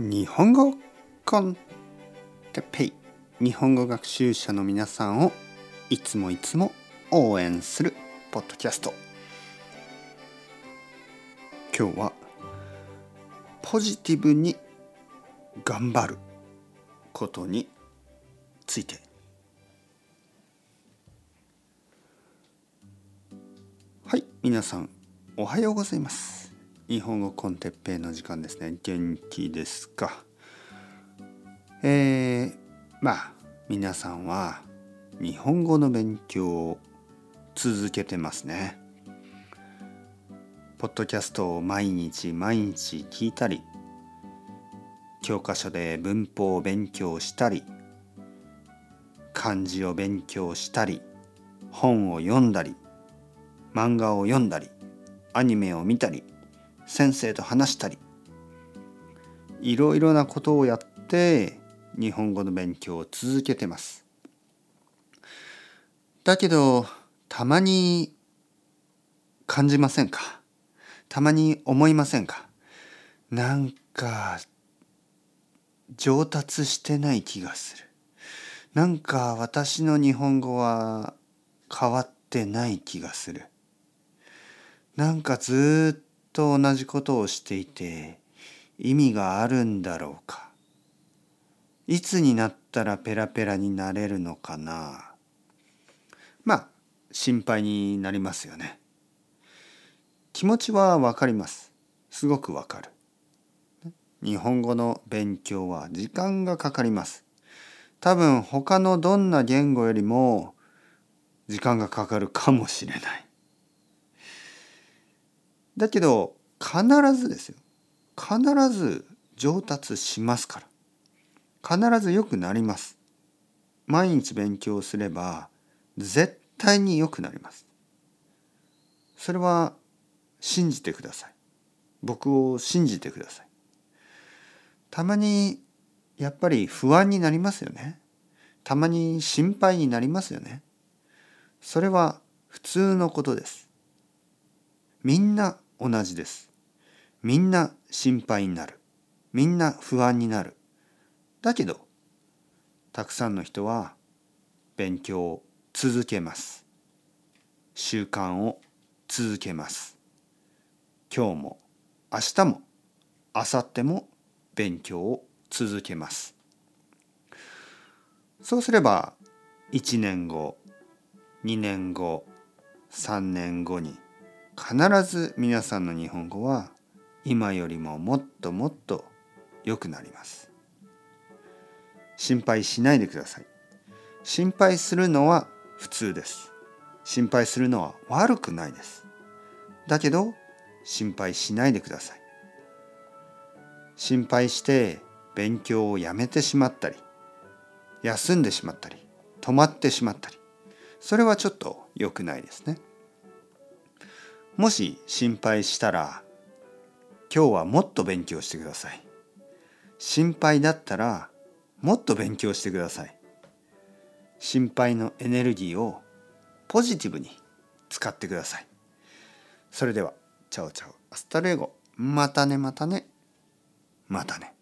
日本語コンテペイ日本語学習者の皆さんをいつもいつも応援するポッドキャスト今日はポジティブに頑張ることについてはい皆さんおはようございます。日本語コンテッペイの時間ですね。元気ですか？えー、まあ皆さんは日本語の勉強を続けてますね。ポッドキャストを毎日毎日聞いたり教科書で文法を勉強したり漢字を勉強したり本を読んだり漫画を読んだりアニメを見たり先生と話したりいろいろなことをやって日本語の勉強を続けてます。だけどたまに感じませんか？たまに思いませんか？なんか上達してない気がする。なんか私の日本語は変わってない気がする。なんかずっと同じことをしていて意味があるんだろうか。いつになったらペラペラになれるのかな。まあ心配になりますよね。気持ちはわかります。すごくわかる。日本語の勉強は時間がかかります。多分他のどんな言語よりも時間がかかるかもしれない。だけど必ずですよ。必ず上達しますから。必ず良くなります。毎日勉強すれば絶対に良くなります。それは信じてください。僕を信じてください。たまにやっぱり不安になりますよね。たまに心配になりますよね。それは普通のことです。みんな同じです。みんな心配になる。みんな不安になる。だけど、たくさんの人は勉強を続けます。習慣を続けます。今日も明日も明後日も勉強を続けます。そうすれば1年後2年後3年後に必ず皆さんの日本語は今よりももっともっと良くなります。心配しないでください。心配するのは普通です。心配するのは悪くないです。だけど心配しないでください。心配して勉強をやめてしまったり休んでしまったり止まってしまったりそれはちょっと良くないですね。もし心配したら今日はもっと勉強してください。心配だったらもっと勉強してください。心配のエネルギーをポジティブに使ってください。それでは、 chao chao、hasta luego。またねまたね。またね。